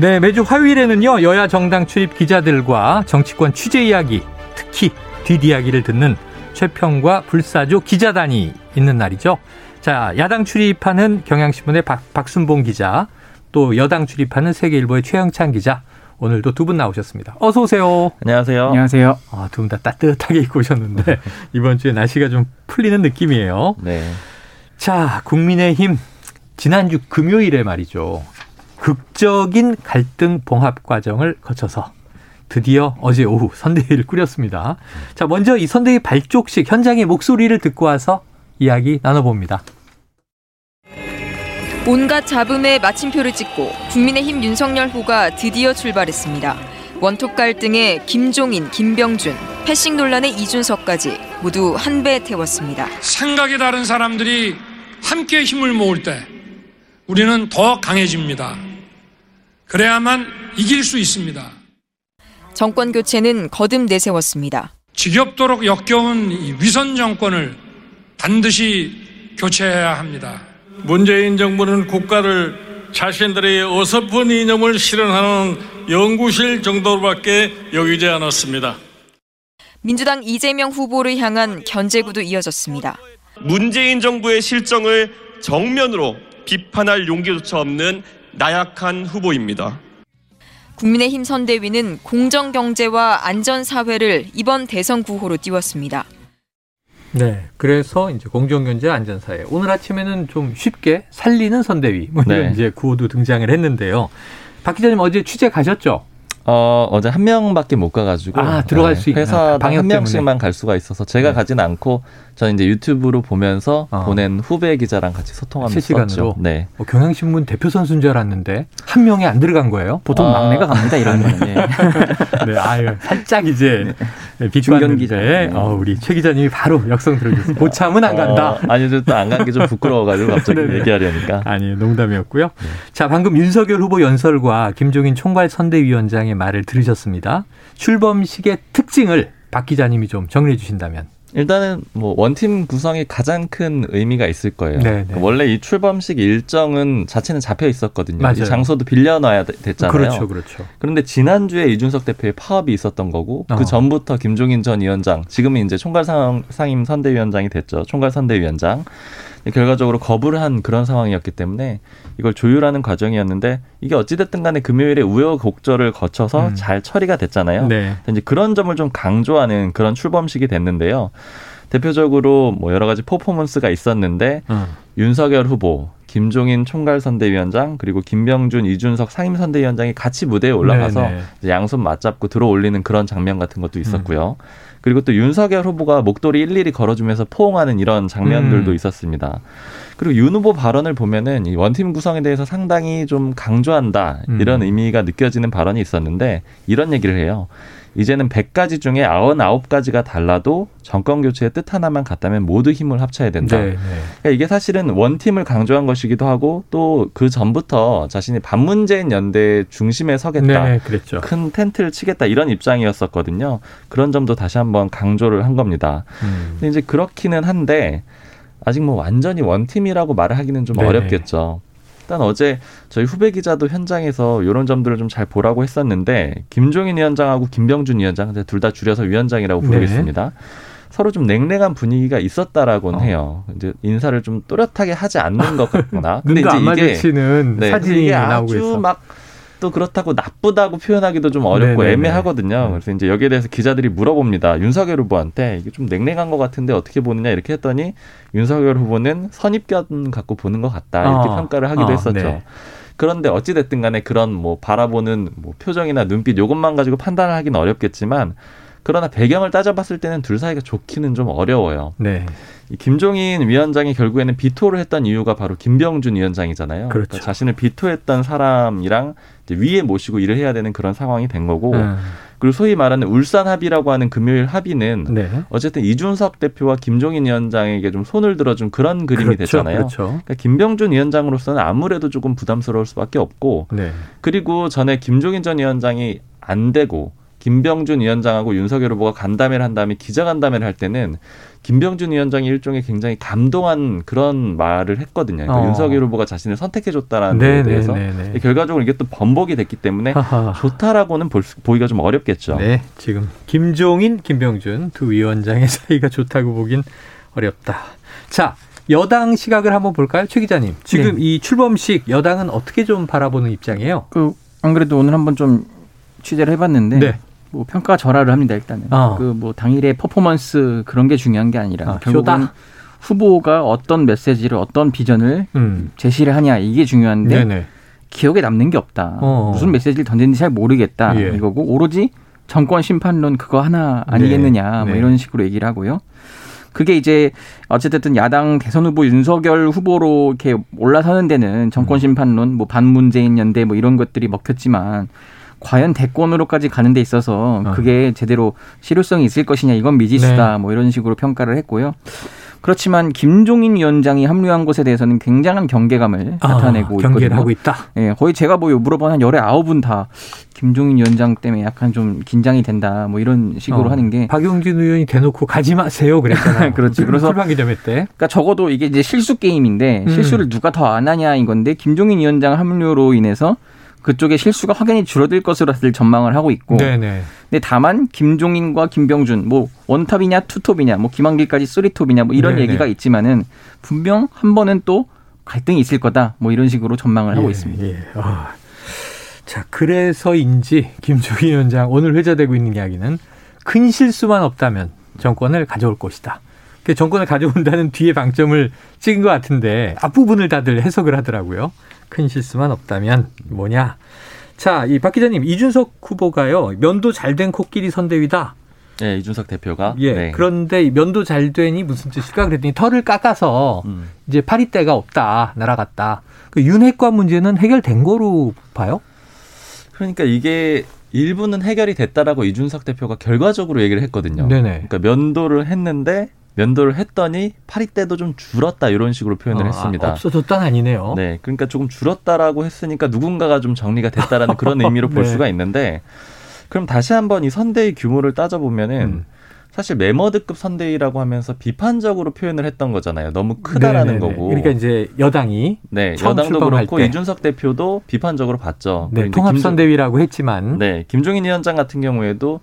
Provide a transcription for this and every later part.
네, 매주 화요일에는요, 여야 정당 출입 기자들과 정치권 취재 이야기, 특히 뒷이야기를 듣는 최평과 불사조 기자단이 있는 날이죠. 자, 야당 출입하는 경향신문의 박, 박순봉 기자, 또 여당 출입하는 세계일보의 최영찬 기자, 오늘도 두 분 나오셨습니다. 어서 오세요. 안녕하세요. 안녕하세요. 아, 두 분 다 따뜻하게 입고 오셨는데 이번 주에 날씨가 좀 풀리는 느낌이에요. 네. 자, 국민의힘 지난주 금요일에 말이죠. 극적인 갈등 봉합 과정을 거쳐서 드디어 어제 오후 선대위를 꾸렸습니다. 자, 먼저 이 선대위 발족식 현장의 목소리를 듣고 와서 이야기 나눠봅니다. 온갖 잡음에 마침표를 찍고 국민의힘 윤석열 후가 드디어 출발했습니다. 원톱 갈등에 김종인, 김병준, 패싱 논란의 이준석까지 모두 한배 태웠습니다. 생각이 다른 사람들이 함께 힘을 모을 때 우리는 더 강해집니다. 그래야만 이길 수 있습니다. 정권 교체는 거듭 내세웠습니다. 지겹도록 역겨운 위선 정권을 반드시 교체해야 합니다. 문재인 정부는 국가를 자신들의 어설픈 이념을 실현하는 연구실 정도로밖에 여기지 않았습니다. 민주당 이재명 후보를 향한 견제구도 이어졌습니다. 문재인 정부의 실정을 정면으로 비판할 용기조차 없는 나약한 후보입니다. 국민의힘 선대위는 공정경제와 안전사회를 이번 대선 구호로 띄웠습니다. 네. 그래서 이제 공정경제 안전사회. 오늘 아침에는 좀 쉽게 살리는 선대위. 뭐 이런 네. 이제 구호도 등장을 했는데요. 박 기자님 어제 취재 가셨죠? 어, 어제 한 명밖에 못 가가지고. 아, 들어갈 수 있구나. 회사당 방역 한 때문에. 명씩만 갈 수가 있어서 제가 네. 가진 않고 저는 이제 유튜브로 보면서 어. 보낸 후배 기자랑 같이 소통하면서 실시간으로? 썼죠. 네. 어, 경향신문 대표 선수인 줄 알았는데 한 명이 안 들어간 거예요? 보통 아. 막내가 갑니다 이런 거는. 예. 네, 아유, 살짝 이제 중견 기자. 비판인데, 네. 어, 우리 최 기자님이 바로 역성 들어주셨어요. 고참은 안 간다. 어, 아니, 또안 간 게 좀 부끄러워가지고 갑자기. 얘기하려니까. 아니, 농담이었고요. 네. 자, 방금 윤석열 후보 연설과 김종인 총괄 선대위원장의 말을 들으셨습니다. 출범식의 특징을 박 기자님이 좀 정리해 주신다면. 일단은 뭐 원팀 구성이 가장 큰 의미가 있을 거예요. 네, 네. 그 원래 이 출범식 일정은 자체는 잡혀 있었거든요. 맞아요. 이 장소도 빌려놔야 되- 됐잖아요. 그렇죠, 그렇죠. 그런데 지난주에 이준석 대표의 파업이 있었던 거고 어. 그 전부터 김종인 전 위원장 지금은 이제 총괄 상- 상임 선대위원장이 됐죠. 총괄 선대위원장. 결과적으로 거부를 한 그런 상황이었기 때문에 이걸 조율하는 과정이었는데 이게 어찌됐든 간에 금요일에 우여곡절을 거쳐서 음. 잘 처리가 됐잖아요. 네. 이제 그런 점을 좀 강조하는 그런 출범식이 됐는데요. 대표적으로 뭐 여러 가지 퍼포먼스가 있었는데 어. 윤석열 후보, 김종인 총괄선대위원장 그리고 김병준, 이준석 상임선대위원장이 같이 무대에 올라가서 네, 네. 양손 맞잡고 들어올리는 그런 장면 같은 것도 있었고요. 그리고 또 윤석열 후보가 목도리 일일이 걸어주면서 포옹하는 이런 장면들도 음. 있었습니다. 그리고 윤 후보 발언을 보면은 이 원팀 구성에 대해서 상당히 좀 강조한다 이런 음. 의미가 느껴지는 발언이 있었는데 이런 얘기를 해요. 이제는 100가지 중에 99가지가 달라도 정권 교체의 뜻 하나만 같다면 모두 힘을 합쳐야 된다. 네, 네. 그러니까 이게 사실은 원팀을 강조한 것이기도 하고 또 그 전부터 자신이 반문재인 연대 중심에 서겠다. 네, 그랬죠. 큰 텐트를 치겠다 이런 입장이었었거든요. 그런 점도 다시 한번 강조를 한 겁니다. 음. 근데 이제 그렇기는 한데 아직 뭐 완전히 원팀이라고 말을 하기는 좀 네네. 어렵겠죠. 일단 어제 저희 후배 기자도 현장에서 이런 점들을 좀 잘 보라고 했었는데 김종인 위원장하고 김병준 위원장 둘 다 줄여서 위원장이라고 네. 부르겠습니다. 서로 좀 냉랭한 분위기가 있었다라고는 어. 해요. 이제 인사를 좀 또렷하게 하지 않는 것 같구나. 근데 이제 안 이게 마주치는 네, 사진이 이게 아주 있어. 막또 그렇다고 나쁘다고 표현하기도 좀 어렵고 네네네. 애매하거든요. 음. 그래서 이제 여기에 대해서 기자들이 물어봅니다. 윤석열 후보한테 이게 좀 냉랭한 것 같은데 어떻게 보느냐 이렇게 했더니 윤석열 후보는 선입견 갖고 보는 것 같다 이렇게 어. 평가를 하기도 어, 했었죠. 네. 그런데 어찌 됐든 간에 그런 뭐 바라보는 뭐 표정이나 눈빛 요것만 가지고 판단을 하기는 어렵겠지만 그러나 배경을 따져봤을 때는 둘 사이가 좋기는 좀 어려워요. 네. 이 김종인 위원장이 결국에는 비토를 했던 이유가 바로 김병준 위원장이잖아요. 그렇죠. 그러니까 자신을 비토했던 사람이랑 위에 모시고 일을 해야 되는 그런 상황이 된 거고 음. 그리고 소위 말하는 울산 합의라고 하는 금요일 합의는 네. 어쨌든 이준석 대표와 김종인 위원장에게 좀 손을 들어준 그런 그림이 그렇죠, 됐잖아요. 그렇죠. 그러니까 김병준 위원장으로서는 아무래도 조금 부담스러울 수밖에 없고 네. 그리고 전에 김종인 전 위원장이 안 되고 김병준 위원장하고 윤석열 후보가 간담회를 한 다음에 기자간담회를 할 때는 김병준 위원장이 일종의 굉장히 감동한 그런 말을 했거든요. 그러니까 어. 윤석열 후보가 자신을 선택해줬다라는 네, 데에 네, 대해서 네, 네. 결과적으로 이게 또 번복이 됐기 때문에 하하. 좋다라고는 볼 수- 보기가 좀 어렵겠죠. 네, 지금 김종인, 김병준 두 위원장의 사이가 좋다고 보긴 어렵다. 자, 여당 시각을 한번 볼까요, 최 기자님? 지금 네. 이 출범식 여당은 어떻게 좀 바라보는 입장이에요? 그 안 그래도 오늘 한번 좀 취재를 해봤는데 네. 뭐 평가 절하를 합니다 일단은 어. 그뭐 당일의 퍼포먼스 그런 게 중요한 게 아니라 아, 결국은 쇼다? 후보가 어떤 메시지를 어떤 비전을 음, 제시를 하냐 이게 중요한데 네네. 기억에 남는 게 없다. 어. 무슨 메시지를 던졌는지 잘 모르겠다 예. 이거고 오로지 정권 심판론 그거 하나 아니겠느냐 네. 뭐 이런 식으로 얘기를 하고요. 그게 이제 어쨌든 야당 대선 후보 윤석열 후보로 이렇게 올라서는 데는 정권 음. 심판론, 뭐 반문재인 연대 뭐 이런 것들이 먹혔지만 과연 대권으로까지 가는 데 있어서 어. 그게 제대로 실효성이 있을 것이냐 이건 미지수다 뭐 이런 식으로 평가를 했고요. 그렇지만 김종인 위원장이 합류한 것에 대해서는 굉장한 경계감을 나타내고 아, 경계를 있거든요. 하고 있다. 예, 거의 제가 뭐 물어본 한 열의 아홉 분다 김종인 위원장 때문에 약간 좀 긴장이 된다 뭐 이런 식으로 어, 하는 게 박용진 의원이 대놓고 가지 마세요 그랬잖아요. 그렇지. 그래서- 출판 기자회 때. 그러니까 적어도 이게 이제 실수 게임인데 음. 실수를 누가 더 안 하냐인 건데 김종인 위원장 합류로 인해서 그쪽의 실수가 확연히 줄어들 것으로 다들 전망을 하고 있고 네네. 근데 다만 김종인과 김병준 뭐 원탑이냐 투톱이냐 뭐 김한길까지 쓰리톱이냐 뭐 이런 네네. 얘기가 있지만은 분명 한 번은 또 갈등이 있을 거다 뭐 이런 식으로 전망을 하고 예, 있습니다. 예. 아. 자, 그래서인지 김종인 위원장 오늘 회자되고 있는 이야기는 큰 실수만 없다면 정권을 가져올 것이다. 그 정권을 가져온다는 뒤에 방점을 찍은 것 같은데 앞부분을 다들 해석을 하더라고요. 큰 실수만 없다면 뭐냐. 자, 이 박 기자님, 이준석 후보가요, 면도 잘 된 코끼리 선대위다. 네, 이준석 대표가. 예. 네. 그런데 이 면도 잘 되니 무슨 뜻일까? 그랬더니 털을 깎아서 음. 이제 파리떼가 없다, 날아갔다. 그 윤핵관 문제는 해결된 거로 봐요? 그러니까 이게 일부는 해결이 됐다라고 이준석 대표가 결과적으로 얘기를 했거든요. 네네. 그러니까 면도를 했는데 면도를 했더니 파리 때도 좀 줄었다 이런 식으로 표현을 아, 했습니다. 없어졌다는 아니네요. 네, 그러니까 조금 줄었다라고 했으니까 누군가가 좀 정리가 됐다라는 그런 의미로 볼 네. 수가 있는데 그럼 다시 한번 이 선대위 규모를 따져보면은 음. 사실 메머드급 선대위라고 하면서 비판적으로 표현을 했던 거잖아요. 너무 크다라는 네네네. 거고. 그러니까 이제 여당이 네, 여당도 그렇고 때. 이준석 대표도 비판적으로 봤죠. 네, 그리고 이제 김종- 통합 선대위라고 했지만 네, 김종인 위원장 같은 경우에도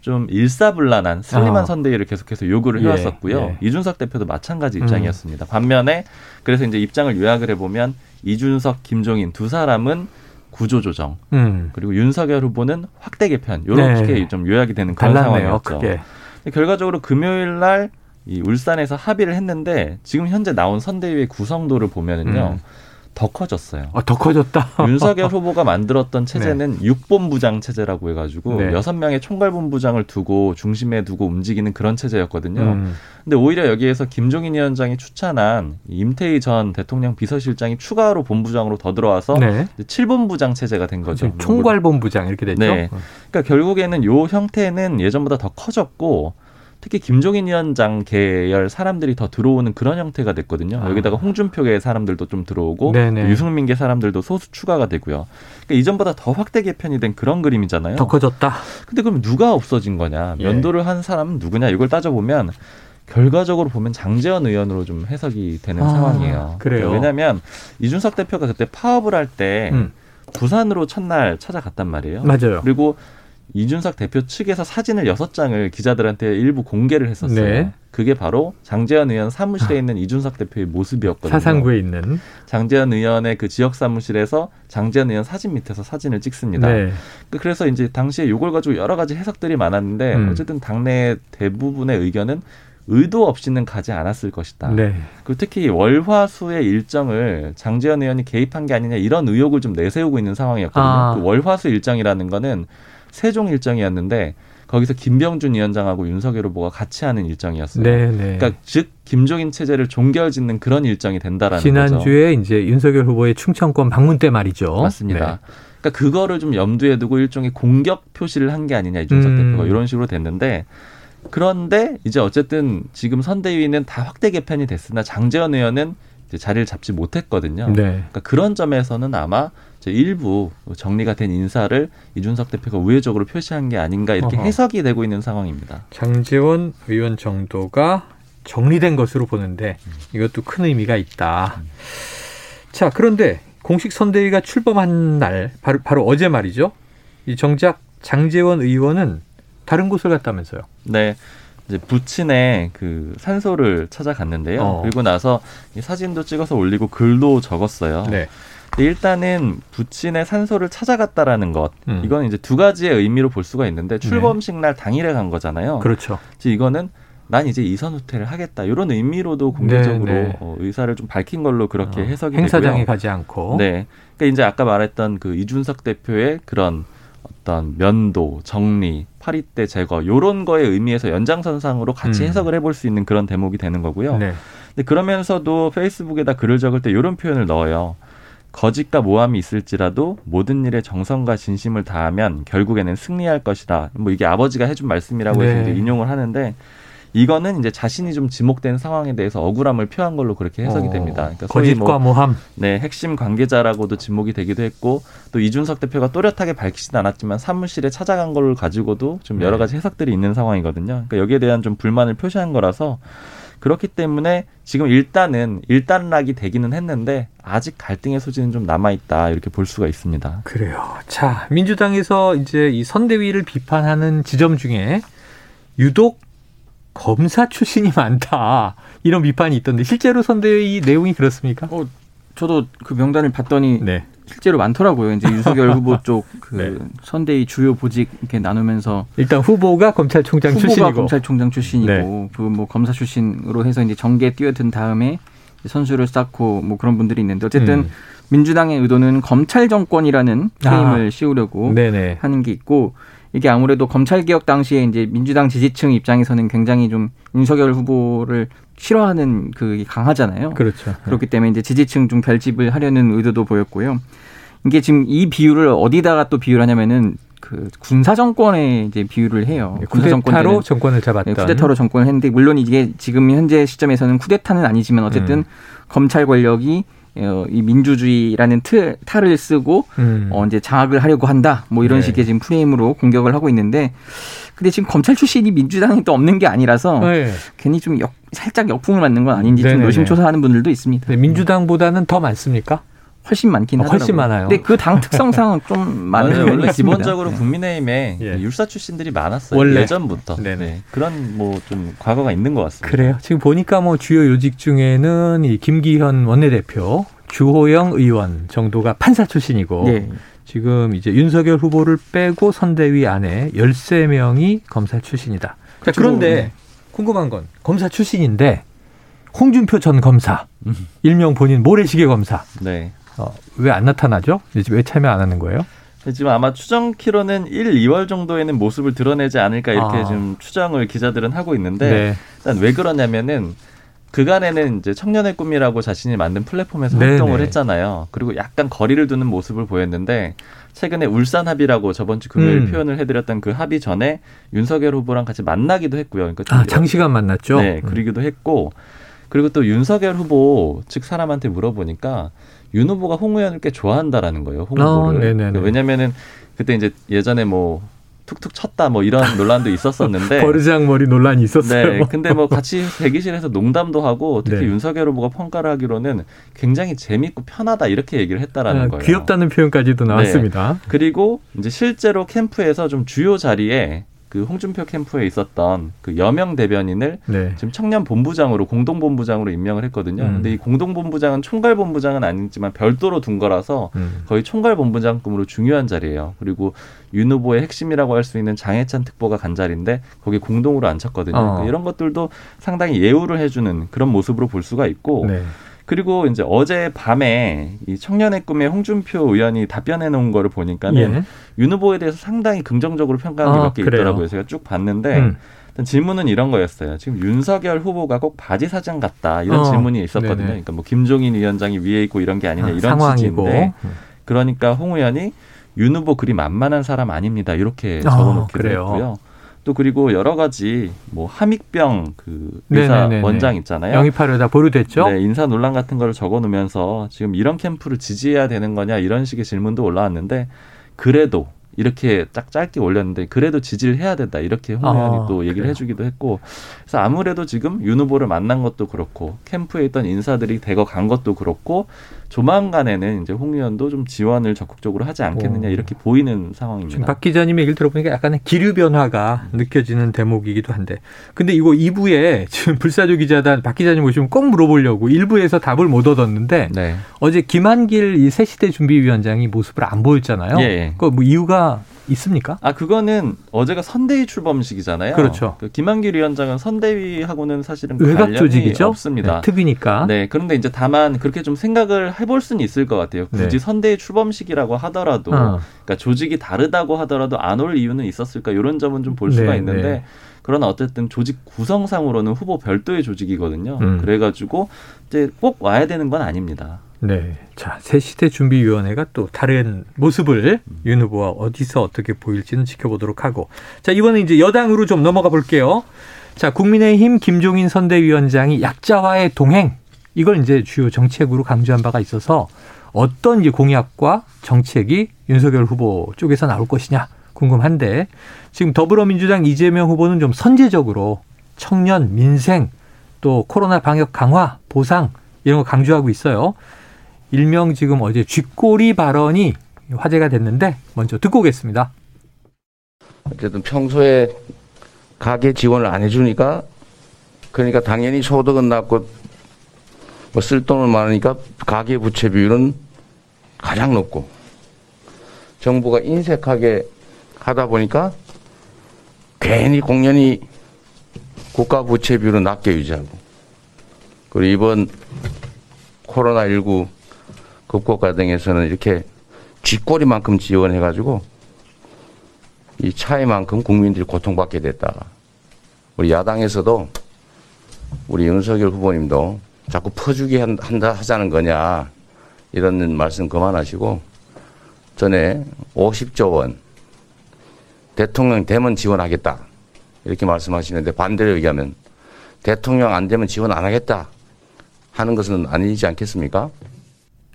좀 일사불란한 슬림한 어. 선대위를 계속해서 요구를 예, 해왔었고요. 예. 이준석 대표도 마찬가지 음. 입장이었습니다. 반면에 그래서 이제 입장을 요약을 해보면 이준석, 김종인 두 사람은 구조조정 음, 그리고 윤석열 후보는 확대 개편 이렇게 네. 좀 요약이 되는 그런 달랐네요. 상황이었죠. 근데 결과적으로 금요일 날 이 울산에서 합의를 했는데 지금 현재 나온 선대위의 구성도를 보면은요 음. 더 커졌어요. 어, 더 커졌다. 윤석열 후보가 만들었던 체제는 육본부장 체제라고 해가지고 네. 여섯 명의 총괄본부장을 두고 중심에 두고 움직이는 그런 체제였거든요. 음, 근데 오히려 여기에서 김종인 위원장이 추천한 임태희 전 대통령 비서실장이 추가로 본부장으로 더 들어와서 네. 이제 칠본부장 체제가 된 거죠. 총괄본부장 이렇게 됐죠. 네. 그러니까 결국에는 요 형태는 예전보다 더 커졌고 특히 김종인 위원장 계열 사람들이 더 들어오는 그런 형태가 됐거든요. 아. 여기다가 홍준표계 사람들도 좀 들어오고. 유승민계 사람들도 소수 추가가 되고요. 그러니까 이전보다 더 확대 개편이 된 그런 그림이잖아요. 더 커졌다. 근데 그럼 누가 없어진 거냐? 예. 면도를 한 사람은 누구냐? 이걸 따져보면 결과적으로 보면 장재원 의원으로 좀 해석이 되는 아, 상황이에요. 그래요? 왜냐하면 이준석 대표가 그때 파업을 할때 음, 부산으로 첫날 찾아갔단 말이에요. 맞아요. 그리고 이준석 대표 측에서 사진을 여섯 장을 기자들한테 일부 공개를 했었어요. 네. 그게 바로 장재현 의원 사무실에 있는 이준석 대표의 모습이었거든요. 사상구에 있는. 장재현 의원의 그 지역 사무실에서 장재현 의원 사진 밑에서 사진을 찍습니다. 네. 그- 그래서 이제 당시에 이걸 가지고 여러 가지 해석들이 많았는데 음. 어쨌든 당내 대부분의 의견은 의도 없이는 가지 않았을 것이다. 네. 그리고 특히 월화수의 일정을 장재현 의원이 개입한 게 아니냐 이런 의혹을 좀 내세우고 있는 상황이었거든요. 아. 그 월화수 일정이라는 거는 세종 일정이었는데 거기서 김병준 위원장하고 윤석열 후보가 같이 하는 일정이었어요. 네, 네. 그러니까 즉 김종인 체제를 종결짓는 그런 일정이 된다라는 지난주에 거죠. 이제 윤석열 후보의 충청권 방문 때 말이죠. 맞습니다. 네. 그러니까 그거를 좀 염두에 두고 일종의 공격 표시를 한 게 아니냐 이준석 음. 대표가 이런 식으로 됐는데 그런데 이제 어쨌든 지금 선대위는 다 확대 개편이 됐으나 장재원 의원은 이제 자리를 잡지 못했거든요. 네. 그러니까 그런 점에서는 아마 일부 정리가 된 인사를 이준석 대표가 우회적으로 표시한 게 아닌가 이렇게 어허. 해석이 되고 있는 상황입니다. 장재원 의원 정도가 정리된 것으로 보는데 이것도 큰 의미가 있다. 자, 그런데 공식 선대위가 출범한 날 바로 바로 어제 말이죠. 이 정작 장재원 의원은 다른 곳을 갔다면서요. 네. 이제 부친의 그 산소를 찾아갔는데요. 어. 그리고 나서 이 사진도 찍어서 올리고 글도 적었어요. 네. 일단은 부친의 산소를 찾아갔다라는 것. 음. 이건 이제 두 가지의 의미로 볼 수가 있는데 출범식 날 당일에 간 거잖아요. 그렇죠. 이거는 난 이제 이선 후퇴를 하겠다. 이런 의미로도 공개적으로 네, 네. 어, 의사를 좀 밝힌 걸로 그렇게 어, 해석이 행사장에 되고요. 가지 않고. 네. 그러니까 이제 아까 말했던 그 이준석 대표의 그런 어떤 면도, 정리, 파리대 제거 요런 거에 의미에서 연장선상으로 같이 음. 해석을 해볼 수 있는 그런 대목이 되는 거고요. 네. 근데 그러면서도 페이스북에다 글을 적을 때 이런 표현을 넣어요. 거짓과 모함이 있을지라도 모든 일에 정성과 진심을 다하면 결국에는 승리할 것이다. 뭐 이게 아버지가 해준 말씀이라고 해서 네. 이제 인용을 하는데 이거는 이제 자신이 좀 지목된 상황에 대해서 억울함을 표한 걸로 그렇게 해석이 어, 됩니다. 그러니까 거짓과 뭐 모함. 네, 핵심 관계자라고도 지목이 되기도 했고 또 이준석 대표가 또렷하게 밝히진 않았지만 사무실에 찾아간 걸 가지고도 좀 여러 네. 가지 해석들이 있는 상황이거든요. 그러니까 여기에 대한 좀 불만을 표시한 거라서 그렇기 때문에 지금 일단은 일단락이 되기는 했는데 아직 갈등의 소지는 좀 남아 있다 이렇게 볼 수가 있습니다. 그래요. 자, 민주당에서 이제 이 선대위를 비판하는 지점 중에 유독 검사 출신이 많다. 이런 비판이 있던데 실제로 선대위 내용이 그렇습니까? 어, 저도 그 명단을 봤더니 네. 실제로 많더라고요. 이제 윤석열 후보 쪽그 네. 선대위 주요 보직 이렇게 나누면서 일단 후보가 검찰총장 후보가 출신이고 검찰총장 출신이고 네. 그뭐 검사 출신으로 해서 이제 정계에 뛰어든 다음에 선수를 쌓고 뭐 그런 분들이 있는데 어쨌든 음. 민주당의 의도는 검찰 정권이라는 프레임을 씌우려고 네네. 하는 게 있고 이게 아무래도 검찰 개혁 당시에 이제 민주당 지지층 입장에서는 굉장히 좀 윤석열 후보를 싫어하는 그 강하잖아요. 그렇죠. 그렇기 때문에 이제 지지층 좀 결집을 하려는 의도도 보였고요. 이게 지금 이 비율을 어디다가 또 비율하냐면은 그 군사 정권에 이제 비유를 해요. 군사 정권 네, 쿠데타로 때는 정권을 잡았던 네, 쿠데타로 정권을 했는데 물론 이게 지금 현재 시점에서는 쿠데타는 아니지만 어쨌든 음. 검찰 권력이 어, 이 민주주의라는 틀, 탈을 쓰고 음. 어, 이제 장악을 하려고 한다. 뭐 이런 네. 식의 지금 프레임으로 공격을 하고 있는데 근데 지금 검찰 출신이 민주당에 또 없는 게 아니라서 네. 괜히 좀 역, 살짝 역풍을 맞는 건 아닌지 좀 네네네. 노심초사하는 분들도 있습니다. 네, 민주당보다는 더 많습니까? 훨씬 많긴 어, 하더라고요. 훨씬 많아요. 근데 그 당 특성상 좀 많은 원래 있습니다. 기본적으로 네. 국민의힘에 예. 율사 출신들이 많았어요. 원래. 예전부터. 네네. 네. 그런 뭐 좀 과거가 있는 것 같습니다. 그래요. 지금 보니까 뭐 주요 요직 중에는 이 김기현 원내대표, 주호영 의원 정도가 판사 출신이고 네. 지금 이제 윤석열 후보를 빼고 선대위 안에 13명이 검사 출신이다. 자, 그렇죠. 그런데 네. 궁금한 건 검사 출신인데 홍준표 전 검사, 음. 일명 본인 모래시계 검사 네. 어, 왜 안 나타나죠? 이제 왜 참여 안 하는 거예요? 지금 아마 추정키로는 1, 2월 정도에는 모습을 드러내지 않을까 이렇게 아. 지금 추정을 기자들은 하고 있는데 네. 일단 왜 그러냐면은 그간에는 이제 청년의 꿈이라고 자신이 만든 플랫폼에서 네네. 활동을 했잖아요. 그리고 약간 거리를 두는 모습을 보였는데 최근에 울산 합의라고 저번 주 금요일 음. 표현을 해드렸던 그 합의 전에 윤석열 후보랑 같이 만나기도 했고요. 그러니까 좀 아, 장시간 만났죠? 네, 그러기도 했고 그리고 또 윤석열 후보 측 사람한테 물어보니까 윤 후보가 홍 의원을 꽤 좋아한다라는 거예요. 홍 아, 후보를. 네네네. 왜냐면은 그때 이제 예전에 뭐 툭툭 쳤다 뭐 이런 논란도 있었었는데 버르장머리 논란이 있었어요. 네, 근데 뭐 같이 대기실에서 농담도 하고 특히 네. 윤석열 후보가 평가를 하기로는 굉장히 재밌고 편하다 이렇게 얘기를 했다라는 아, 거예요. 귀엽다는 표현까지도 나왔습니다. 그리고 이제 실제로 캠프에서 좀 주요 자리에 그 홍준표 캠프에 있었던 그 여명 대변인을 네. 지금 청년 본부장으로 공동 본부장으로 임명을 했거든요. 음. 근데 이 공동 본부장은 총괄 본부장은 아니지만 별도로 둔 거라서 음. 거의 총괄 본부장급으로 중요한 자리예요. 그리고 윤 후보의 핵심이라고 할 수 있는 장해찬 특보가 간 자리인데 거기 공동으로 앉혔거든요. 어. 그러니까 이런 것들도 상당히 예우를 해주는 그런 모습으로 볼 수가 있고 네. 그리고 이제 어제 밤에 이 청년의 꿈의 홍준표 의원이 답변해 놓은 거를 보니까는 예. 윤 후보에 대해서 상당히 긍정적으로 평가한 게 아, 몇개 그래요? 있더라고요. 제가 쭉 봤는데 음. 일단 질문은 이런 거였어요. 지금 윤석열 후보가 꼭 바지 사장 같다 이런 어, 질문이 있었거든요. 네네. 그러니까 뭐 김종인 위원장이 위에 있고 이런 게 아니냐 아, 이런 상황이고. 취지인데 그러니까 홍 의원이 윤 후보 그리 만만한 사람 아닙니다. 이렇게 아, 적어놓기도 그래요. 했고요. 또 그리고 여러 가지 뭐 함익병 그 의사 네네네네. 원장 있잖아요. 영입하려다 보류됐죠. 네, 인사 논란 같은 걸 적어놓으면서 지금 이런 캠프를 지지해야 되는 거냐 이런 식의 질문도 올라왔는데 그래도 이렇게 딱 짧게 올렸는데 그래도 지지를 해야 된다 이렇게 홍 아, 의원이 또 얘기를 그래요. 해주기도 했고 그래서 아무래도 지금 윤 후보를 만난 것도 그렇고 캠프에 있던 인사들이 대거 간 것도 그렇고 조만간에는 이제 홍 의원도 좀 지원을 적극적으로 하지 않겠느냐 오. 이렇게 보이는 지금 상황입니다. 박 기자님 얘기를 들어보니까 약간의 기류 변화가 느껴지는 대목이기도 한데. 근데 이거 2부에 지금 불사조 기자단 박 기자님 오시면 꼭 물어보려고 1부에서 답을 못 얻었는데 네. 어제 김한길 이 새시대 준비위원장이 모습을 안 보였잖아요. 예, 예. 그뭐 이유가 있습니까? 아 그거는 어제가 선대위 출범식이잖아요. 그렇죠. 그 김한길 위원장은 선대위하고는 사실은 외곽 관련이 조직이죠. 없습니다. 네, 특이니까. 네, 그런데 이제 다만 그렇게 좀 생각을 해볼 수는 있을 것 같아요. 굳이 네. 선대위 출범식이라고 하더라도, 어. 그러니까 조직이 다르다고 하더라도 안 올 이유는 있었을까 이런 점은 좀 볼 수가 네, 있는데. 네. 그러나 어쨌든 조직 구성상으로는 후보 별도의 조직이거든요. 음. 그래가지고 이제 꼭 와야 되는 건 아닙니다. 네. 자, 새시대 준비위원회가 또 다른 모습을 윤 후보와 어디서 어떻게 보일지는 지켜보도록 하고. 자, 이번에 이제 여당으로 좀 넘어가 볼게요. 자, 국민의힘 김종인 선대위원장이 약자와의 동행. 이걸 이제 주요 정책으로 강조한 바가 있어서 어떤 이제 공약과 정책이 윤석열 후보 쪽에서 나올 것이냐 궁금한데 지금 더불어민주당 이재명 후보는 좀 선제적으로 청년, 민생, 또 코로나 방역 강화, 보상 이런 거 강조하고 있어요. 일명 지금 어제 쥐꼬리 발언이 화제가 됐는데 먼저 듣고 오겠습니다. 어쨌든 평소에 가계 지원을 안 해주니까 그러니까 당연히 소득은 낮고 뭐 쓸 돈은 많으니까 가계 부채 비율은 가장 높고 정부가 인색하게 하다 보니까 괜히 공연히 국가 부채 비율은 낮게 유지하고 그리고 이번 코로나 19 극복 과정에서는 이렇게 쥐꼬리만큼 지원해가지고 이 차이만큼 국민들이 고통받게 됐다. 우리 야당에서도 우리 윤석열 후보님도 자꾸 퍼주기 한- 한다 하자는 거냐 이런 말씀 그만하시고 전에 50조 원 대통령 되면 지원하겠다 이렇게 말씀하시는데 반대로 얘기하면 대통령 안 되면 지원 안 하겠다 하는 것은 아니지 않겠습니까?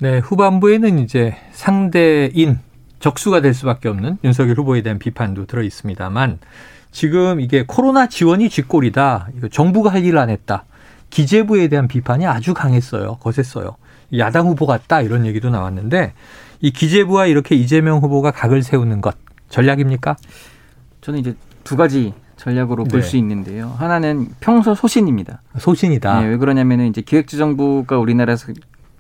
네, 후반부에는 이제 상대인 적수가 될 수밖에 없는 윤석열 후보에 대한 비판도 들어 있습니다만 지금 이게 코로나 지원이 쥐꼬리다. 이거 정부가 할 일을 안 했다. 기재부에 대한 비판이 아주 강했어요. 거셌어요. 야당 후보 같다 이런 얘기도 나왔는데 이 기재부와 이렇게 이재명 후보가 각을 세우는 것 전략입니까? 저는 이제 두 가지 전략으로 볼 네. 수 있는데요. 하나는 평소 소신입니다. 소신이다. 네, 왜 그러냐면은 이제 기획재정부가 우리나라에서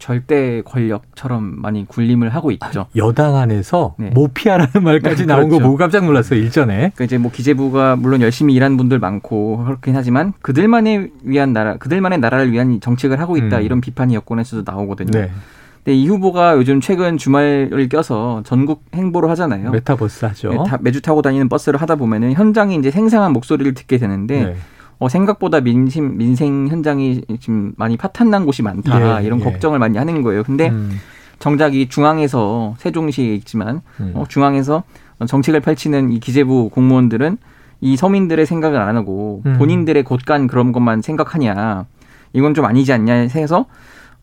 절대 권력처럼 많이 군림을 하고 있죠. 여당 안에서 네. 모피아라는 말까지 네, 나온 거 그렇죠. 보고 깜짝 놀랐어요 일전에. 그러니까 이제 뭐 기재부가 물론 열심히 일하는 분들 많고 그렇긴 하지만 그들만의 위한 나라, 그들만의 나라를 위한 정책을 하고 있다 음. 이런 비판이 여권에서도 나오거든요. 네. 근데 이 후보가 요즘 최근 주말을 껴서 전국 행보를 하잖아요. 메타버스 하죠. 네, 다- 매주 타고 다니는 버스를 하다 보면은 현장에 이제 생생한 목소리를 듣게 되는데 네. 어, 생각보다 민심 민생 현장이 지금 많이 파탄난 곳이 많다 예, 이런 예. 걱정을 많이 하는 거예요. 근데 음, 정작 이 중앙에서 세종시에 있지만 음. 어, 중앙에서 정책을 펼치는 이 기재부 공무원들은 이 서민들의 생각을 안 하고 음. 본인들의 곳간 그런 것만 생각하냐 이건 좀 아니지 않냐 해서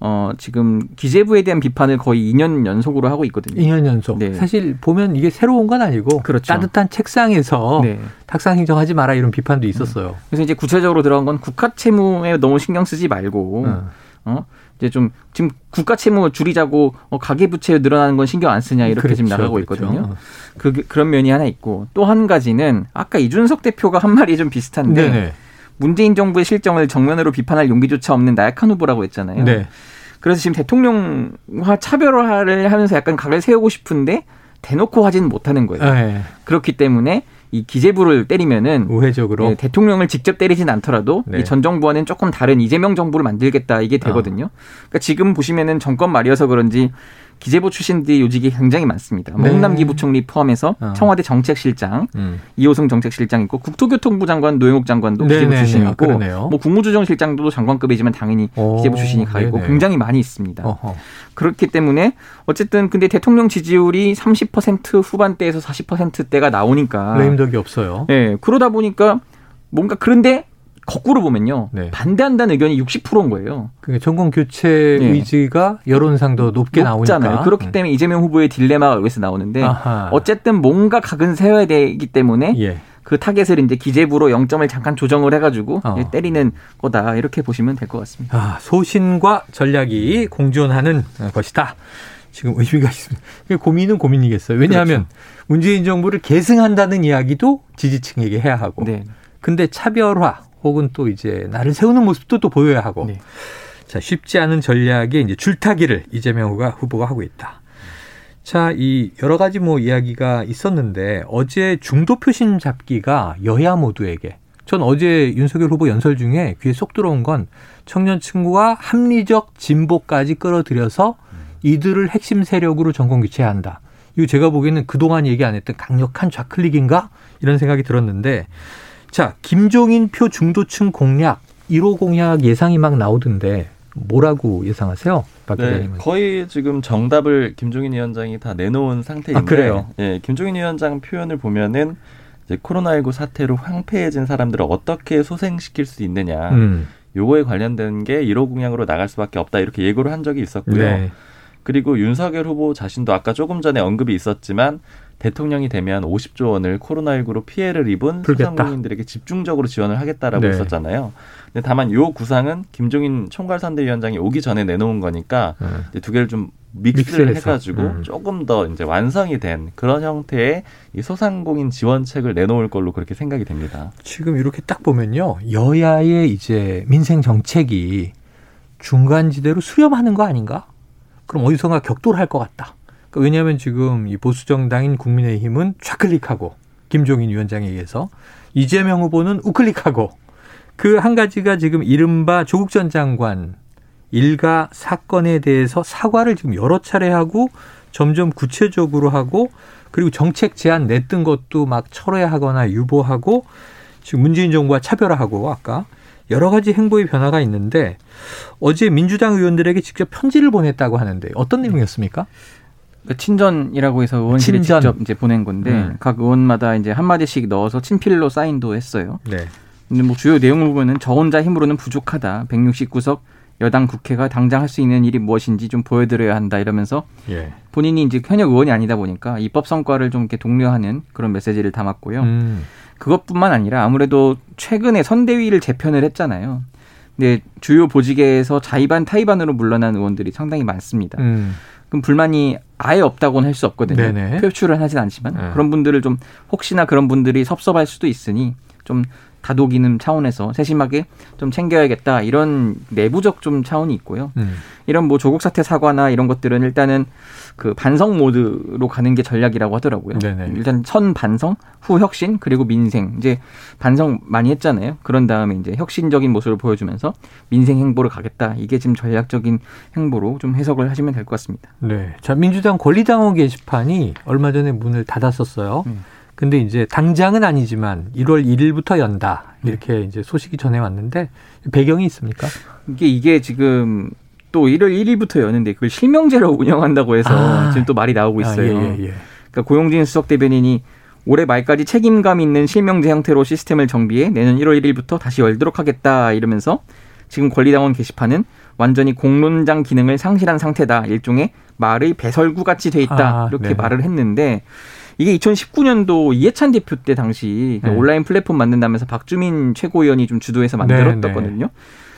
어 지금 기재부에 대한 비판을 거의 2년 연속으로 하고 있거든요. 2년 연속. 네. 사실 보면 이게 새로운 건 아니고 그렇죠. 따뜻한 책상에서 네. 탁상 행정하지 마라 이런 비판도 있었어요. 그래서 이제 구체적으로 들어간 건 국가 채무에 너무 신경 쓰지 말고 음. 어 이제 좀 지금 국가 채무 줄이자고 어, 가계 부채 늘어나는 건 신경 안 쓰냐 이렇게 지금 그렇죠, 나가고 그렇죠. 있거든요. 그 그런 면이 하나 있고 또 한 가지는 아까 이준석 대표가 한 말이 좀 비슷한데 네네. 문재인 정부의 실정을 정면으로 비판할 용기조차 없는 나약한 후보라고 했잖아요. 네. 그래서 지금 대통령과 차별화를 하면서 약간 각을 세우고 싶은데 대놓고 하지는 못하는 거예요. 네. 그렇기 때문에 이 기재부를 때리면은 우회적으로 네, 대통령을 직접 때리진 않더라도 네. 이전 정부와는 조금 다른 이재명 정부를 만들겠다 이게 되거든요. 그러니까 지금 보시면은 정권 말이어서 그런지 기재부 출신들이 요직이 굉장히 많습니다. 뭐 네. 홍남기 부총리 포함해서 어. 청와대 정책실장, 음. 이호승 정책실장 있고 국토교통부 장관 노영욱 장관도 네네네. 기재부 출신이고 그러네요. 뭐 국무조정실장도 장관급이지만 당연히 오, 기재부 출신이 가 있고 네네. 굉장히 많이 있습니다. 어허. 그렇기 때문에 어쨌든 근데 대통령 지지율이 30% 후반대에서 40%대가 나오니까 레임덕이 없어요. 예, 그러다 보니까 뭔가 그런데 거꾸로 보면요. 네. 반대한다는 의견이 60%인 거예요. 그 정권 교체 네. 의지가 여론상도 높게 높잖아요. 나오니까 그렇기 음. 때문에 이재명 후보의 딜레마가 여기서 나오는데 아하. 어쨌든 뭔가 각은 세워야 되기 때문에 예. 그 타겟을 이제 기재부로 0점을 잠깐 조정을 해가지고 어. 때리는 거다 이렇게 보시면 될 것 같습니다. 아, 소신과 전략이 공존하는 것이다. 지금 의미가 있습니다. 고민은 고민이겠어요. 왜냐하면 그렇죠. 문재인 정부를 계승한다는 이야기도 지지층에게 해야 하고, 네. 근데 차별화 혹은 또 이제 나를 세우는 모습도 또 보여야 하고, 네. 자 쉽지 않은 전략의 이제 줄타기를 이재명 후보가 후보가 하고 있다. 자, 이 여러 가지 뭐 이야기가 있었는데 어제 중도 표심 잡기가 여야 모두에게 전 어제 윤석열 후보 연설 중에 귀에 쏙 들어온 건 청년 층과 합리적 진보까지 끌어들여서 이들을 핵심 세력으로 정권 교체해야 한다. 이거 제가 보기에는 그동안 얘기 안 했던 강력한 좌클릭인가? 이런 생각이 들었는데 자, 김종인 표 중도층 공략 1호 공약 예상이 막 나오던데 뭐라고 예상하세요? 박 네. 거의 지금 정답을 김종인 위원장이 다 내놓은 상태인데, 아, 그래요? 예, 김종인 위원장 표현을 보면은 이제 코로나19 사태로 황폐해진 사람들을 어떻게 소생시킬 수 있느냐, 음. 요거에 관련된 게 1호 공약으로 나갈 수밖에 없다 이렇게 예고를 한 적이 있었고요. 네. 그리고 윤석열 후보 자신도 아까 조금 전에 언급이 있었지만 대통령이 되면 50조 원을 코로나19로 피해를 입은. 소상공인들에게 집중적으로 지원을 하겠다라고 네. 했었잖아요. 근데 다만 요 구상은 김종인 총괄선대위원장이 오기 전에 내놓은 거니까 음. 이제 두 개를 좀 믹스를 믹스해서. 해가지고 음. 조금 더 이제 완성이 된 그런 형태의 이 소상공인 지원책을 내놓을 걸로 그렇게 생각이 됩니다. 지금 이렇게 딱 보면요. 여야의 이제 민생 정책이 중간지대로 수렴하는 거 아닌가? 그럼 어디선가 격돌할 것 같다. 그러니까 왜냐하면 지금 이 보수 정당인 국민의힘은 좌클릭하고 김종인 위원장에 의해서 이재명 후보는 우클릭하고 그 한 가지가 지금 이른바 조국 전 장관 일가 사건에 대해서 사과를 지금 여러 차례 하고 점점 구체적으로 하고 그리고 정책 제안 냈던 것도 막 철회하거나 유보하고 지금 문재인 정부와 차별화하고 아까 여러 가지 행보의 변화가 있는데 어제 민주당 의원들에게 직접 편지를 보냈다고 하는데 어떤 내용이었습니까? 그 친전이라고 해서 의원실에 친전. 직접 이제 보낸 건데 음. 각 의원마다 이제 한 마디씩 넣어서 친필로 사인도 했어요. 네. 근데 뭐 주요 내용을 보면은 저 혼자 힘으로는 부족하다. 169석 여당 국회가 당장 할 수 있는 일이 무엇인지 좀 보여드려야 한다 이러면서 예. 본인이 이제 현역 의원이 아니다 보니까 입법 성과를 좀 이렇게 독려하는 그런 메시지를 담았고요. 음. 그것뿐만 아니라 아무래도 최근에 선대위를 재편을 했잖아요. 근데 주요 보직에서 자의반 타의반으로 물러난 의원들이 상당히 많습니다. 음. 그럼 불만이 아예 없다고는 할 수 없거든요. 네네. 표출은 하진 않지만 네. 그런 분들을 좀 혹시나 그런 분들이 섭섭할 수도 있으니 좀 다독이는 차원에서 세심하게 좀 챙겨야겠다 이런 내부적 좀 차원이 있고요. 음. 이런 뭐 조국 사태 사과나 이런 것들은 일단은 그 반성 모드로 가는 게 전략이라고 하더라고요. 네네. 일단 선 반성, 후 혁신, 그리고 민생. 이제 반성 많이 했잖아요. 그런 다음에 이제 혁신적인 모습을 보여주면서 민생 행보를 가겠다. 이게 지금 전략적인 행보로 좀 해석을 하시면 될 것 같습니다. 네. 자, 민주당 권리당원 게시판이 얼마 전에 문을 닫았었어요. 음. 근데 이제 당장은 아니지만 1월 1일부터 연다. 이렇게 이제 소식이 전해 왔는데 배경이 있습니까? 이게 이게 지금 또 1월 1일부터 여는데 그걸 실명제로 운영한다고 해서 아. 지금 또 말이 나오고 있어요. 아, 예, 예, 예. 그러니까 고용진 수석 대변인이 올해 말까지 책임감 있는 실명제 형태로 시스템을 정비해 내년 1월 1일부터 다시 열도록 하겠다 이러면서 지금 권리당원 게시판은 완전히 공론장 기능을 상실한 상태다. 일종의 말의 배설구 같이 돼 있다. 아, 이렇게 네. 말을 했는데 이게 2019년도 이해찬 대표 때 당시 그 네. 온라인 플랫폼 만든다면서 박주민 최고위원이 좀 주도해서 네, 만들었거든요.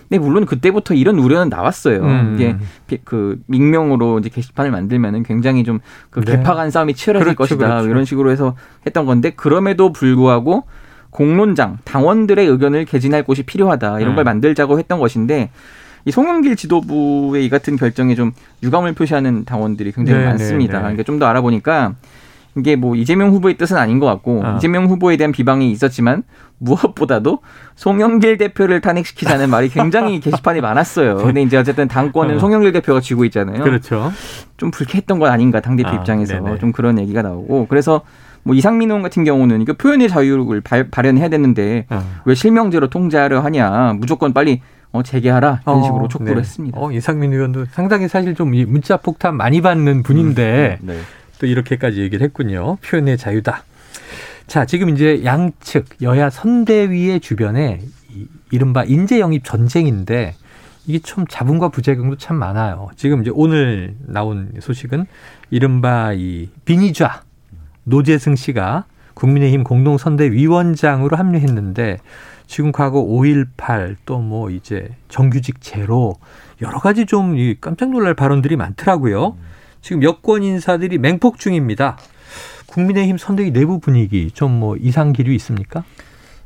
근데 물론 그때부터 이런 우려는 나왔어요. 음. 이게 비- 그 익명으로 이제 게시판을 만들면은 굉장히 좀그 네. 개파간 싸움이 치열해질 그렇죠, 것이다. 그렇죠. 이런 식으로 해서 했던 건데 그럼에도 불구하고 공론장 당원들의 의견을 개진할 곳이 필요하다. 이런 음. 걸 만들자고 했던 것인데 이 송영길 지도부의 이 같은 결정에 좀 유감을 표시하는 당원들이 굉장히 네, 많습니다. 네, 네. 그러니까 좀 더 알아보니까 이게 뭐 이재명 후보의 뜻은 아닌 것 같고 어. 이재명 후보에 대한 비방이 있었지만 무엇보다도 송영길 대표를 탄핵시키자는 말이 굉장히 게시판에 많았어요. 근데 이제 어쨌든 당권은 어. 송영길 대표가 쥐고 있잖아요. 그렇죠. 좀 불쾌했던 건 아닌가 당 대표 아, 입장에서 네네. 좀 그런 얘기가 나오고 그래서 뭐 이상민 의원 같은 경우는 이거 표현의 자유를 발, 발현해야 되는데 어. 왜 실명제로 통제하려 하냐 무조건 빨리 어, 재개하라 이런 식으로 어, 촉구를 네. 했습니다. 어, 이상민 의원도 상당히 사실 좀이 문자 폭탄 많이 받는 분인데 네. 또 이렇게까지 얘기를 했군요. 표현의 자유다. 자, 지금 이제 양측 여야 선대위의 주변에 이- 이른바 인재 영입 전쟁인데 이게 참 자본과 부작용도 참 많아요. 지금 이제 오늘 나온 소식은 이른바 이 빈이좌 노재승 씨가 국민의힘 공동선대위원장으로 합류했는데 지금 과거 5.18 또 뭐 이제 정규직 제로 여러 가지 좀이 깜짝 놀랄 발언들이 많더라고요. 지금 여권 인사들이 맹폭 중입니다. 국민의힘 선대위 내부 분위기 좀 뭐 이상 기류 있습니까?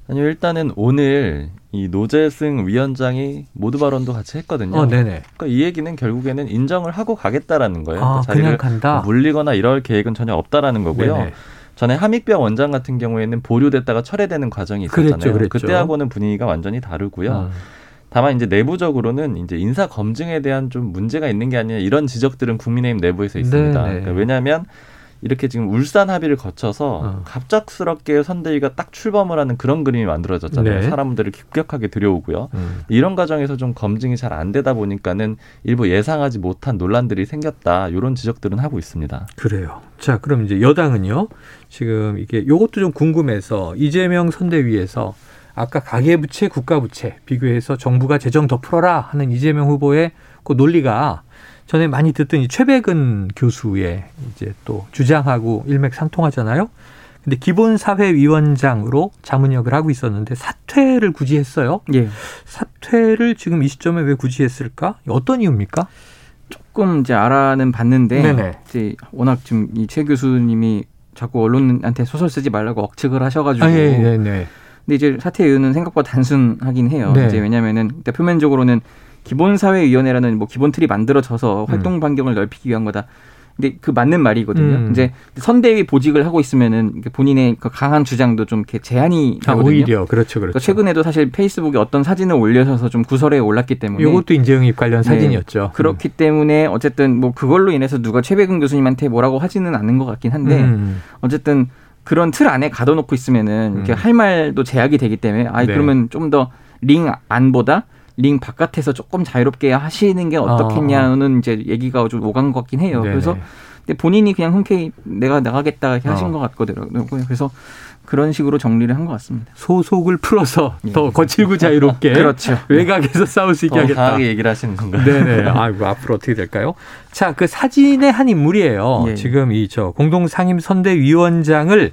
아니요 일단은 오늘 이 노재승 위원장이 모두 발언도 같이 했거든요. 어, 네네. 그러니까 이 얘기는 결국에는 인정을 하고 가겠다라는 거예요. 아, 그러니까 자리를 간다. 물리거나 이럴 계획은 전혀 없다라는 거고요. 네네. 전에 함익병 원장 같은 경우에는 보류됐다가 철회되는 과정이 있었잖아요. 그랬죠, 그랬죠. 그때하고는 분위기가 완전히 다르고요. 어. 다만 이제 내부적으로는 이제 인사 검증에 대한 좀 문제가 있는 게 아니냐 이런 지적들은 국민의힘 내부에서 있습니다. 네네. 그러니까 왜냐하면 이렇게 지금 울산 합의를 거쳐서 어. 갑작스럽게 선대위가 딱 출범을 하는 그런 그림이 만들어졌잖아요. 네. 사람들을 급격하게 들여오고요. 음. 이런 과정에서 좀 검증이 잘 안 되다 보니까는 일부 예상하지 못한 논란들이 생겼다. 이런 지적들은 하고 있습니다. 그래요. 자, 그럼 이제 여당은요. 지금 이게 요것도 좀 궁금해서 이재명 선대위에서 아까 가계부채, 국가부채 비교해서 정부가 재정 더 풀어라 하는 이재명 후보의 그 논리가 전에 많이 듣던 이 최백은 교수의 이제 또 주장하고 일맥상통하잖아요. 근데 기본사회위원장으로 자문역을 하고 있었는데 사퇴를 굳이 했어요. 예. 사퇴를 지금 이 시점에 왜 굳이 했을까? 어떤 이유입니까? 조금 이제 알아는 봤는데 네네. 이제 워낙 지금 이 최 교수님이 자꾸 언론한테 소설 쓰지 말라고 억측을 하셔가지고 아, 예, 네, 네. 근데 이제 사퇴 이유는 생각보다 단순하긴 해요. 네. 이제 왜냐면은 일단 표면적으로는 기본사회위원회라는 뭐 기본 틀이 만들어져서 음. 활동 반경을 넓히기 위한 거다. 근데 그 맞는 말이거든요. 음. 이제 선대위 보직을 하고 있으면은 본인의 그 강한 주장도 좀 이렇게 제한이 아, 되거든요. 오히려 그렇죠, 그렇죠. 그러니까 최근에도 사실 페이스북에 어떤 사진을 올려셔서 좀 구설에 올랐기 때문에 요것도 인재영입 관련 네. 사진이었죠. 그렇기 때문에 어쨌든 뭐 그걸로 인해서 누가 최백은 교수님한테 뭐라고 하지는 않는 것 같긴 한데 음. 어쨌든 그런 틀 안에 가둬놓고 있으면은 이렇게 음. 할 말도 제약이 되기 때문에 아 네. 그러면 좀 더 링 안보다 링 바깥에서 조금 자유롭게 하시는 게 어떻겠냐는 이제 얘기가 좀 오간 것 같긴 해요. 아. 네네. 그래서 근데 본인이 그냥 흔쾌히 내가 나가겠다 이렇게 하신 어. 것 같거든요. 그래서 그런 식으로 정리를 한 것 같습니다. 소속을 풀어서 예. 더 거칠고 자유롭게 그렇죠. 외곽에서 싸울 수 있게 더 하겠다. 강하게 얘기를 하시는 건가요? 네네. 아이고 앞으로 어떻게 될까요? 자, 그 사진의 한 인물이에요. 예. 지금 이 저 공동상임 선대위원장을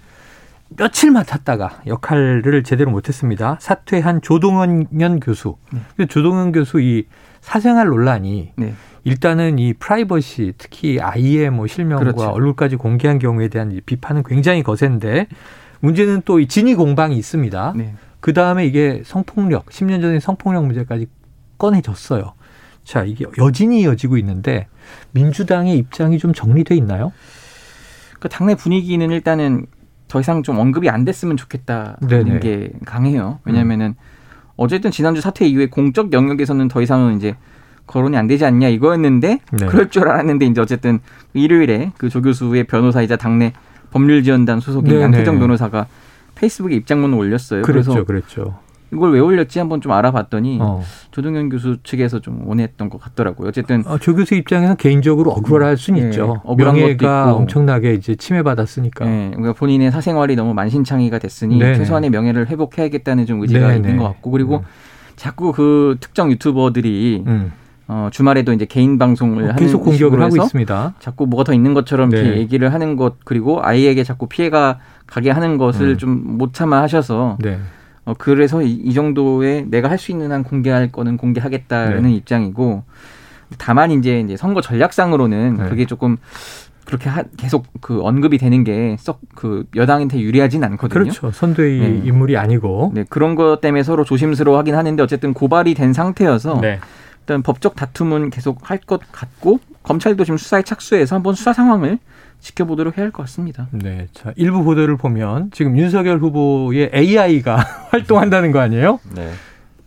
며칠 맡았다가 역할을 제대로 못했습니다. 사퇴한 조동현 교수. 그 조동현 교수 이 사생활 논란이 네. 일단은 이 프라이버시 특히 아이의 뭐 실명과 그렇죠. 얼굴까지 공개한 경우에 대한 이 비판은 굉장히 거센데 문제는 또 이 진위 공방이 있습니다. 네. 그 다음에 이게 성폭력, 10년 전에 성폭력 문제까지 꺼내졌어요. 자, 이게 여진이 이어지고 있는데 민주당의 입장이 좀 정리돼 있나요? 그 당내 분위기는 일단은 더 이상 좀 언급이 안 됐으면 좋겠다는 네네. 음. 게 강해요. 왜냐면은 어쨌든 지난주 사태 이후에 공적 영역에서는 더 이상은 이제 거론이 안 되지 않냐 이거였는데 네. 그럴 줄 알았는데 이제 어쨌든 일요일에 그 조 교수의 변호사이자 당내 법률지원단 소속인 네네. 양태정 변호사가 페이스북에 입장문을 올렸어요. 그랬죠, 래서 그랬죠. 이걸 왜 올렸지 한번 좀 알아봤더니 어. 조동현 교수 측에서 좀 원했던 것 같더라고요. 어쨌든 어, 조 교수 입장에서 개인적으로 억울할 수는 예, 있죠. 억울한 것도 명예가 있고. 엄청나게 이제 침해받았으니까. 예, 그러니까 본인의 사생활이 너무 만신창이가 됐으니 네네. 최소한의 명예를 회복해야겠다는 좀 의지가 네네. 있는 것 같고 그리고 음. 자꾸 그 특정 유튜버들이 음. 어, 주말에도 이제 개인 방송을 하는 계속 공격을 하고 있습니다. 자꾸 뭐가 더 있는 것처럼 이렇게 네. 얘기를 하는 것 그리고 아이에게 자꾸 피해가 가게 하는 것을 음. 좀못 참아 하셔서 네. 어, 그래서 이, 이 정도의 내가 할 수 있는 한 공개할 거는 공개하겠다는 네. 입장이고 다만 이제 이제 선거 전략상으로는 네. 그게 조금 그렇게 하, 계속 그 언급이 되는 게 썩 그 여당한테 유리하진 않거든요. 그렇죠. 선대위 네. 인물이 아니고. 네, 그런 것 때문에 서로 조심스러워하긴 하는데 어쨌든 고발이 된 상태여서 네. 일단 법적 다툼은 계속 할 것 같고 검찰도 지금 수사에 착수해서 한번 수사 상황을 지켜보도록 해야 할 것 같습니다. 네. 자, 일부 보도를 보면 지금 윤석열 후보의 AI가 활동한다는 거 아니에요? 네.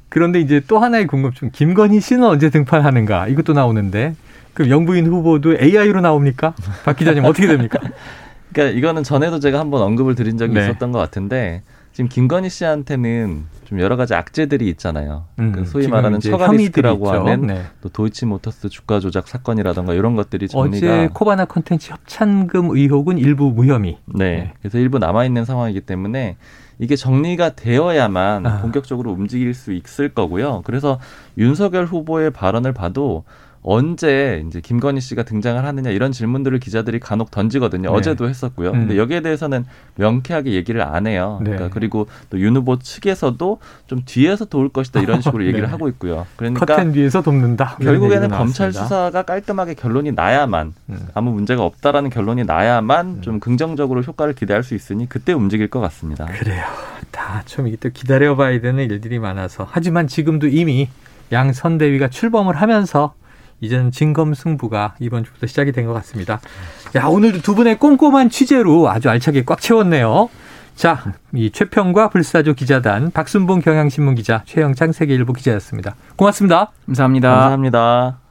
그런데 이제 또 하나의 궁금증. 김건희 씨는 언제 등판하는가? 이것도 나오는데. 그럼 영부인 후보도 AI로 나옵니까? 박 기자님 어떻게 됩니까? 그러니까 이거는 전에도 제가 한번 언급을 드린 적이 네. 있었던 것 같은데 지금 김건희 씨한테는 좀 여러 가지 악재들이 있잖아요. 음, 그 소위 말하는 처가 리스크라고 혐의들이 있죠. 하는 네. 또 도이치모터스 주가 조작 사건이라던가 이런 것들이 정리가 어제 코바나 콘텐츠 협찬금 의혹은 일부 무혐의. 네. 그래서 일부 남아 있는 상황이기 때문에 이게 정리가 되어야만 아. 본격적으로 움직일 수 있을 거고요. 그래서 윤석열 후보의 발언을 봐도 언제 이제 김건희 씨가 등장을 하느냐 이런 질문들을 기자들이 간혹 던지거든요. 네. 어제도 했었고요. 음. 근데 여기에 대해서는 명쾌하게 얘기를 안 해요. 네. 그러니까 그리고 또 윤 후보 측에서도 좀 뒤에서 도울 것이다 이런 식으로 얘기를 네. 하고 있고요. 그러니까 커튼 뒤에서 돕는다. 결국에는 검찰. 수사가 깔끔하게 결론이 나야만 음. 아무 문제가 없다라는 결론이 나야만 좀 긍정적으로 효과를 기대할 수 있으니 그때 움직일 것 같습니다. 그래요. 다 좀 이게 또 기다려봐야 되는 일들이 많아서. 하지만 지금도 이미 양 선대위가 출범을 하면서 이제는 진검승부가 이번 주부터 시작이 된 것 같습니다. 야, 오늘도 두 분의 꼼꼼한 취재로 아주 알차게 꽉 채웠네요. 자, 이 최평과 불사조 기자단 박순봉 경향신문 기자 최영창 세계일보 기자였습니다. 고맙습니다. 감사합니다. 감사합니다.